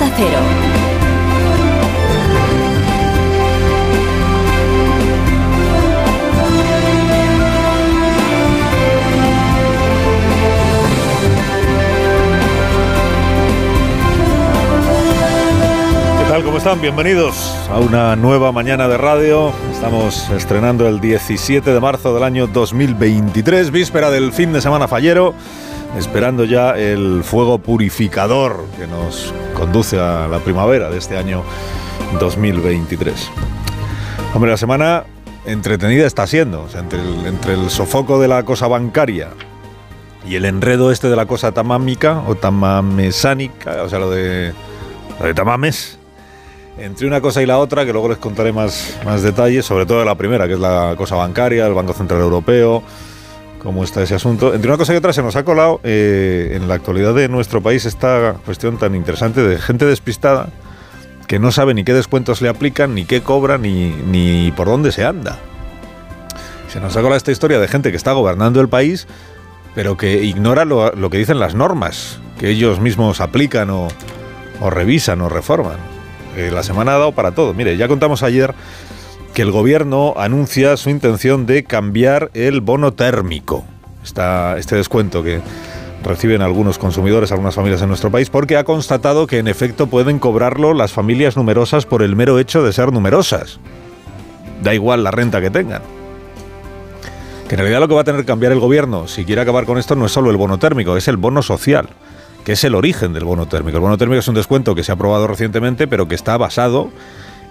Onda Cero. ¿Cómo están? Bienvenidos a una nueva mañana de radio. Estamos estrenando el 17 de marzo del año 2023, víspera del fin de semana fallero, esperando ya el fuego purificador que nos conduce a la primavera de este año 2023. Hombre, la semana entretenida está siendo, o sea, entre el, sofoco de la cosa bancaria y el enredo este de la cosa tamámica o tamamesánica, o sea, lo de, lo de tamames, entre una cosa y la otra, que luego les contaré más, más detalles, sobre todo de la primera, que es la cosa bancaria, el Banco Central Europeo, cómo está ese asunto. Entre una cosa y otra se nos ha colado eh, en la actualidad de nuestro país esta cuestión tan interesante de gente despistada que no sabe ni qué descuentos le aplican, ni qué cobran, ni, ni por dónde se anda. Se nos ha colado esta historia de gente que está gobernando el país, pero que ignora lo, lo que dicen las normas, que ellos mismos aplican o, o revisan o reforman. Eh, la semana ha dado para todo. Mire, ya contamos ayer que el gobierno anuncia su intención de cambiar el bono térmico. Está este descuento que reciben algunos consumidores, algunas familias en nuestro país, porque ha constatado que en efecto pueden cobrarlo las familias numerosas por el mero hecho de ser numerosas. Da igual la renta que tengan. Que en realidad lo que va a tener que cambiar el gobierno, si quiere acabar con esto, no es solo el bono térmico, es el bono social que es el origen del bono térmico. El bono térmico es un descuento que se ha aprobado recientemente, pero que está basado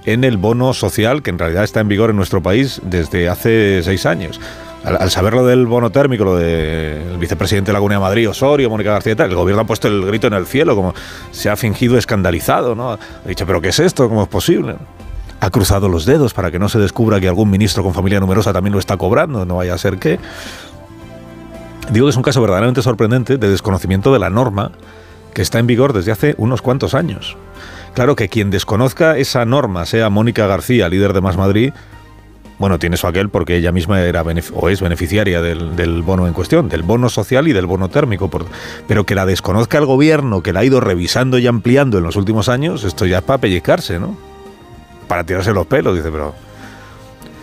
en el bono social, que en realidad está en vigor en nuestro país desde hace seis años. Al, al saber lo del bono térmico, lo del vicepresidente de la Comunidad de Madrid, Osorio, Mónica García y tal, el gobierno ha puesto el grito en el cielo, como se ha fingido escandalizado, ¿no? Ha dicho, ¿pero qué es esto? ¿Cómo es posible? Ha cruzado los dedos para que no se descubra que algún ministro con familia numerosa también lo está cobrando, no vaya a ser que. Digo que es un caso verdaderamente sorprendente de desconocimiento de la norma que está en vigor desde hace unos cuantos años. Claro que quien desconozca esa norma, sea Mónica García, líder de Más Madrid, bueno, tiene su aquel porque ella misma era o es beneficiaria del, bono en cuestión, del bono social y del bono térmico. Pero que la desconozca el gobierno, que la ha ido revisando y ampliando en los últimos años, esto ya es para pellizcarse, ¿no? Para tirarse los pelos, dice, pero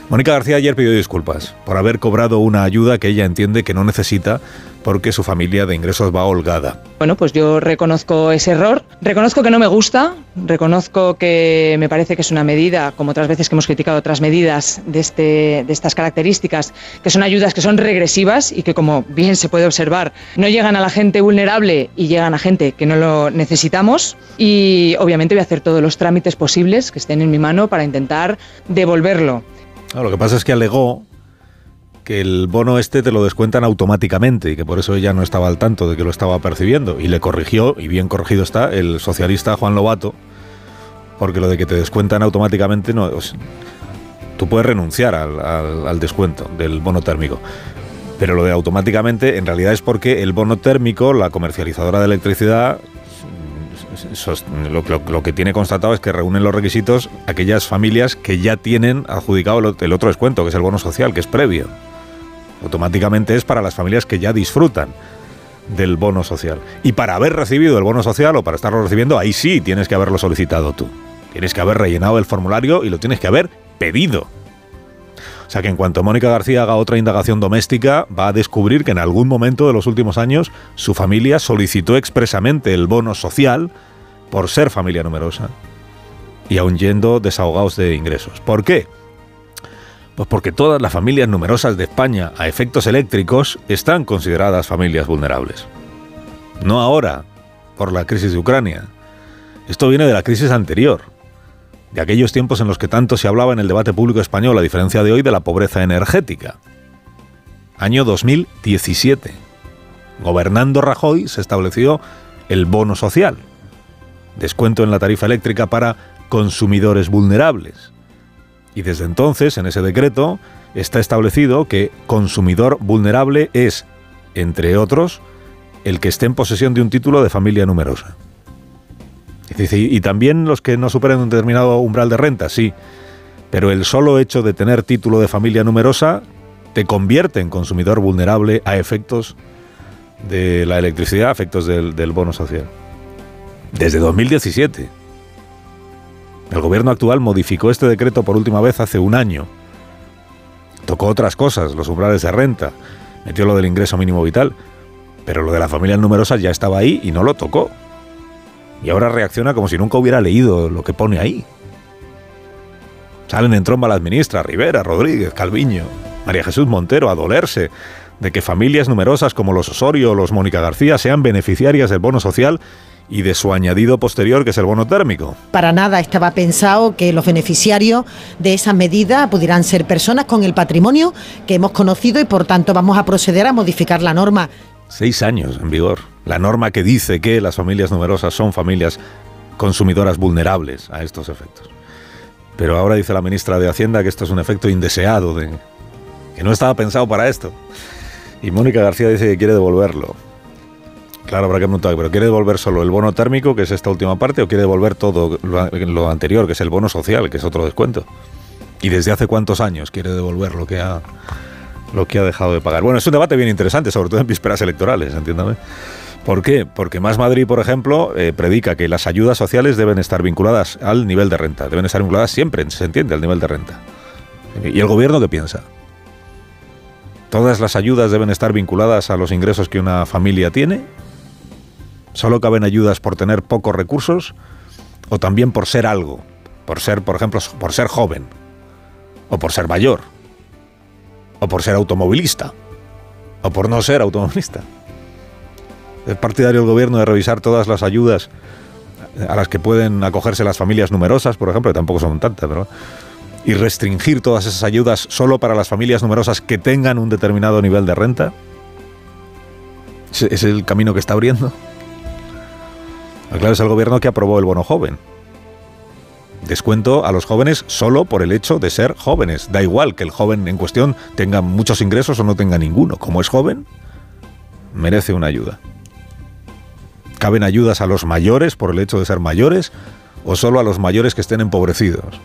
Mónica García ayer pidió disculpas por haber cobrado una ayuda que ella entiende que no necesita porque su familia de ingresos va holgada. Bueno, pues yo reconozco ese error, reconozco que no me gusta, reconozco que me parece que es una medida, como otras veces que hemos criticado otras medidas de, este, de estas características, que son ayudas que son regresivas y que, como bien se puede observar, no llegan a la gente vulnerable y llegan a gente que no lo necesitamos. Y obviamente voy a hacer todos los trámites posibles que estén en mi mano para intentar devolverlo. Lo que pasa es que alegó que el bono este te lo descuentan automáticamente y que por eso ella no estaba al tanto de que lo estaba percibiendo. Y le corrigió, y bien corregido está, el socialista Juan Lobato, porque lo de que te descuentan automáticamente no... O tú puedes renunciar al descuento del bono térmico. Pero lo de automáticamente en realidad es porque el bono térmico, la comercializadora de electricidad, lo, que tiene constatado es que reúnen los requisitos aquellas familias que ya tienen adjudicado el, otro descuento, que es el bono social, que es previo. Automáticamente es para las familias que ya disfrutan del bono social. Y para haber recibido el bono social o para estarlo recibiendo, ahí sí tienes que haberlo solicitado tú. Tienes que haber rellenado el formulario y lo tienes que haber pedido. O sea que en cuanto Mónica García haga otra indagación doméstica, va a descubrir que en algún momento de los últimos años su familia solicitó expresamente el bono social por ser familia numerosa y aún yendo desahogados de ingresos. ¿Por qué? Pues porque todas las familias numerosas de España a efectos eléctricos están consideradas familias vulnerables. No ahora, por la crisis de Ucrania. Esto viene de la crisis anterior, de aquellos tiempos en los que tanto se hablaba en el debate público español, a diferencia de hoy, de la pobreza energética. Año 2017. Gobernando Rajoy se estableció el bono social, descuento en la tarifa eléctrica para consumidores vulnerables. Y desde entonces, en ese decreto, está establecido que consumidor vulnerable es, entre otros, el que esté en posesión de un título de familia numerosa. Y también los que no superen un determinado umbral de renta, sí. Pero el solo hecho de tener título de familia numerosa te convierte en consumidor vulnerable a efectos de la electricidad, a efectos del, bono social. Desde 2017 El gobierno actual modificó este decreto por última vez hace un año. Tocó otras cosas, los umbrales de renta, metió lo del ingreso mínimo vital, pero lo de las familias numerosas ya estaba ahí y no lo tocó. Y ahora reacciona como si nunca hubiera leído lo que pone ahí. Salen en tromba las ministras Rivera, Rodríguez, Calviño, María Jesús Montero a dolerse de que familias numerosas como los Osorio o los Mónica García sean beneficiarias del bono social y de su añadido posterior, que es el bono térmico. Para nada estaba pensado que los beneficiarios de esa medida pudieran ser personas con el patrimonio que hemos conocido y por tanto vamos a proceder a modificar la norma. Seis años en vigor. La norma que dice que las familias numerosas son familias consumidoras vulnerables a estos efectos. Pero ahora dice la ministra de Hacienda que esto es un efecto indeseado, de, que no estaba pensado para esto. Y Mónica García dice que quiere devolverlo. Claro, habrá que preguntar, ¿pero quiere devolver solo el bono térmico, que es esta última parte, o quiere devolver todo lo, anterior, que es el bono social, que es otro descuento? ¿Y desde hace cuántos años quiere devolver lo que ha, lo que ha dejado de pagar? Bueno, es un debate bien interesante, sobre todo en vísperas electorales, entiéndame. ¿Por qué? Porque Más Madrid, por ejemplo, eh, predica que las ayudas sociales deben estar vinculadas al nivel de renta, deben estar vinculadas siempre, se entiende, al nivel de renta. ¿Y el gobierno qué piensa? ¿Todas las ayudas deben estar vinculadas a los ingresos que una familia tiene? ¿Solo caben ayudas por tener pocos recursos o también por ser algo? Por ser, por ejemplo, por ser joven o por ser mayor o por ser automovilista o por no ser automovilista. Es partidario el gobierno de revisar todas las ayudas a las que pueden acogerse las familias numerosas, por ejemplo, que tampoco son tantas, pero y restringir todas esas ayudas solo para las familias numerosas que tengan un determinado nivel de renta? ¿Es el camino que está abriendo? Claro, es el gobierno que aprobó el bono joven. Descuento a los jóvenes solo por el hecho de ser jóvenes. Da igual que el joven en cuestión tenga muchos ingresos o no tenga ninguno. Como es joven, merece una ayuda. ¿Caben ayudas a los mayores por el hecho de ser mayores o solo a los mayores que estén empobrecidos?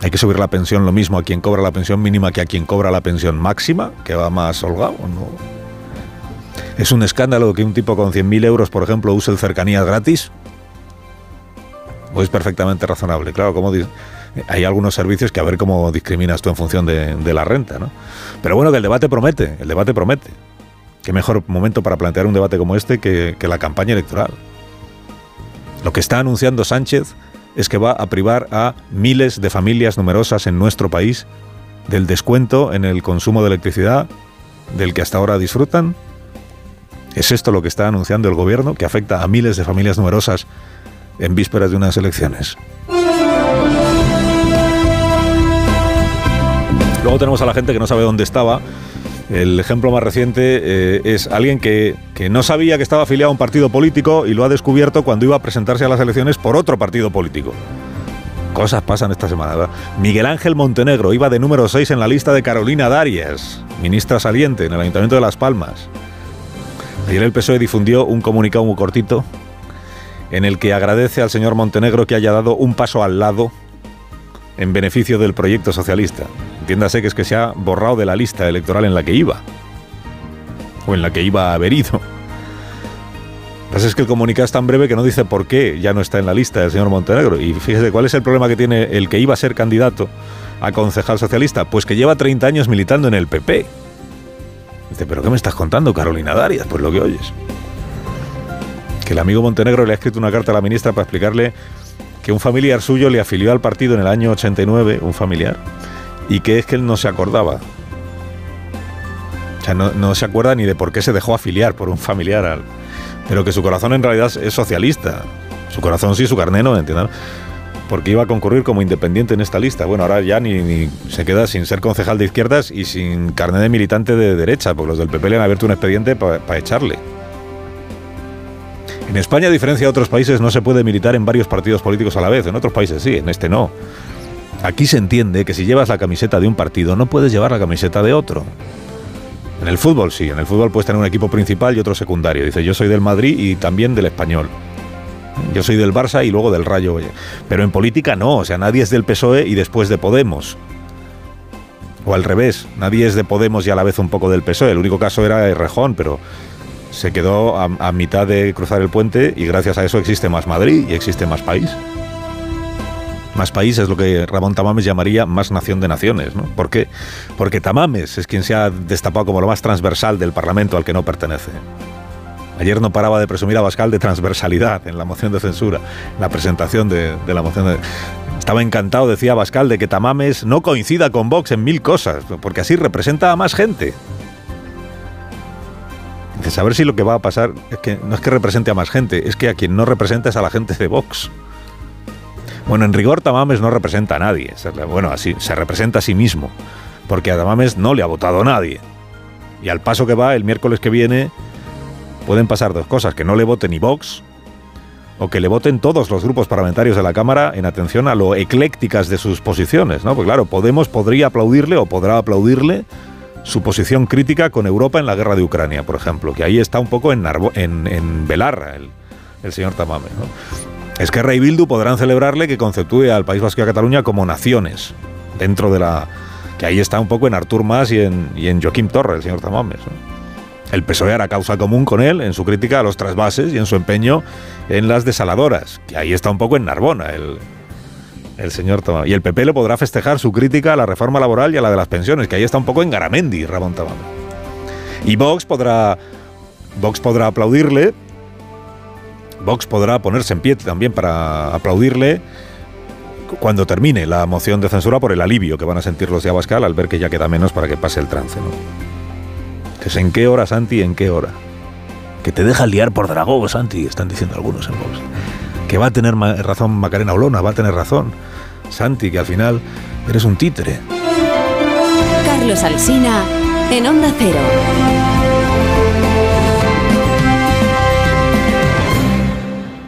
¿Hay que subir la pensión lo mismo a quien cobra la pensión mínima que a quien cobra la pensión máxima, que va más holgado? ¿no? ¿Es un escándalo que un tipo con 100.000 euros, por ejemplo, use el cercanías gratis? ¿O es perfectamente razonable? Claro, como hay algunos servicios que a ver cómo discriminas tú en función de, la renta, ¿no? Pero bueno, que el debate promete, el debate promete. Qué mejor momento para plantear un debate como este que, que la campaña electoral. Lo que está anunciando Sánchez es que va a privar a miles de familias numerosas en nuestro país del descuento en el consumo de electricidad del que hasta ahora disfrutan ¿Es esto lo que está anunciando el gobierno, que afecta a miles de familias numerosas en vísperas de unas elecciones? Luego tenemos a la gente que no sabe dónde estaba. El ejemplo más reciente eh, es alguien que, que, no sabía que estaba afiliado a un partido político y lo ha descubierto cuando iba a presentarse a las elecciones por otro partido político. Cosas pasan esta semana. Miguel Ángel Montenegro iba de número 6 en la lista de Carolina Darias, ministra saliente en el Ayuntamiento de Las Palmas. Ayer el PSOE difundió un comunicado muy cortito en el que agradece al señor Montenegro que haya dado un paso al lado en beneficio del proyecto socialista. Entiéndase que es que se ha borrado de la lista electoral en la que iba, o en la que iba a haber ido. Lo que pasa es que el comunicado es tan breve que no dice por qué ya no está en la lista del señor Montenegro. Y fíjese cuál es el problema que tiene el que iba a ser candidato a concejal socialista, pues que lleva 30 años militando en el PP. Dice, ¿pero qué me estás contando, Carolina Darias? Pues lo que oyes. Que el amigo Montenegro le ha escrito una carta a la ministra para explicarle que un familiar suyo le afilió al partido en el año 89, un familiar, y que es que él no se acordaba. O sea, no, se acuerda ni de por qué se dejó afiliar por un familiar al... Pero que su corazón en realidad es socialista. Su corazón sí, su carné no, ¿entiendes? porque iba a concurrir como independiente en esta lista. Bueno, ahora ya ni, se queda sin ser concejal de izquierdas y sin carnet de militante de derecha, porque los del PP le han abierto un expediente para echarle. En España, a diferencia de otros países, no se puede militar en varios partidos políticos a la vez. En otros países sí, en este no. Aquí se entiende que si llevas la camiseta de un partido, no puedes llevar la camiseta de otro. En el fútbol sí, en el fútbol puedes tener un equipo principal y otro secundario. Dice, yo soy del Madrid y también del español. Yo soy del Barça y luego del Rayo. Pero en política no, o sea, nadie es del PSOE y después de Podemos. O al revés, nadie es de Podemos y a la vez un poco del PSOE. El único caso era Rejón, pero se quedó a, mitad de cruzar el puente y gracias a eso existe más Madrid y existe más país. Más país es lo que Ramón Tamames llamaría más nación de naciones. ¿no? ¿Por qué? Porque Tamames es quien se ha destapado como lo más transversal del Parlamento al que no pertenece. Ayer no paraba de presumir a Bascal de transversalidad en la moción de censura, en la presentación de, la moción de... Estaba encantado, decía Bascal, de que Tamames no coincida con Vox en mil cosas, porque así representa a más gente. Dice, saber si lo que va a pasar es que no es que represente a más gente, es que a quien no representa es a la gente de Vox. Bueno, en rigor Tamames no representa a nadie. Bueno, así se representa a sí mismo, porque a Tamames no le ha votado nadie. Y al paso que va, el miércoles que viene, pueden pasar dos cosas, que no le vote ni Vox, o que le voten todos los grupos parlamentarios de la Cámara en atención a lo eclécticas de sus posiciones, ¿no? Pues claro, Podemos podría aplaudirle o podrá aplaudirle su posición crítica con Europa en la guerra de Ucrania, por ejemplo, que ahí está un poco en, en, Belarra el, señor Tamame. ¿no? Es que Rey Bildu podrán celebrarle que conceptúe al País Vasco y a Cataluña como naciones, dentro de la... que ahí está un poco en Artur Mas y en, y en Joaquim Torre, el señor Tamames. El PSOE hará causa común con él en su crítica a los trasvases y en su empeño en las desaladoras, que ahí está un poco en Narbona el, el señor Tomás. Y el PP le podrá festejar su crítica a la reforma laboral y a la de las pensiones, que ahí está un poco en Garamendi, Ramón Tomás. Y Vox podrá, Vox podrá aplaudirle, Vox podrá ponerse en pie también para aplaudirle cuando termine la moción de censura por el alivio que van a sentir los de Abascal al ver que ya queda menos para que pase el trance. ¿no? Es en qué hora, Santi, en qué hora. Que te deja liar por Dragó, Santi, están diciendo algunos en Vox. Que va a tener razón Macarena Olona, va a tener razón. Santi, que al final eres un títere. Carlos Alsina, en Onda Cero.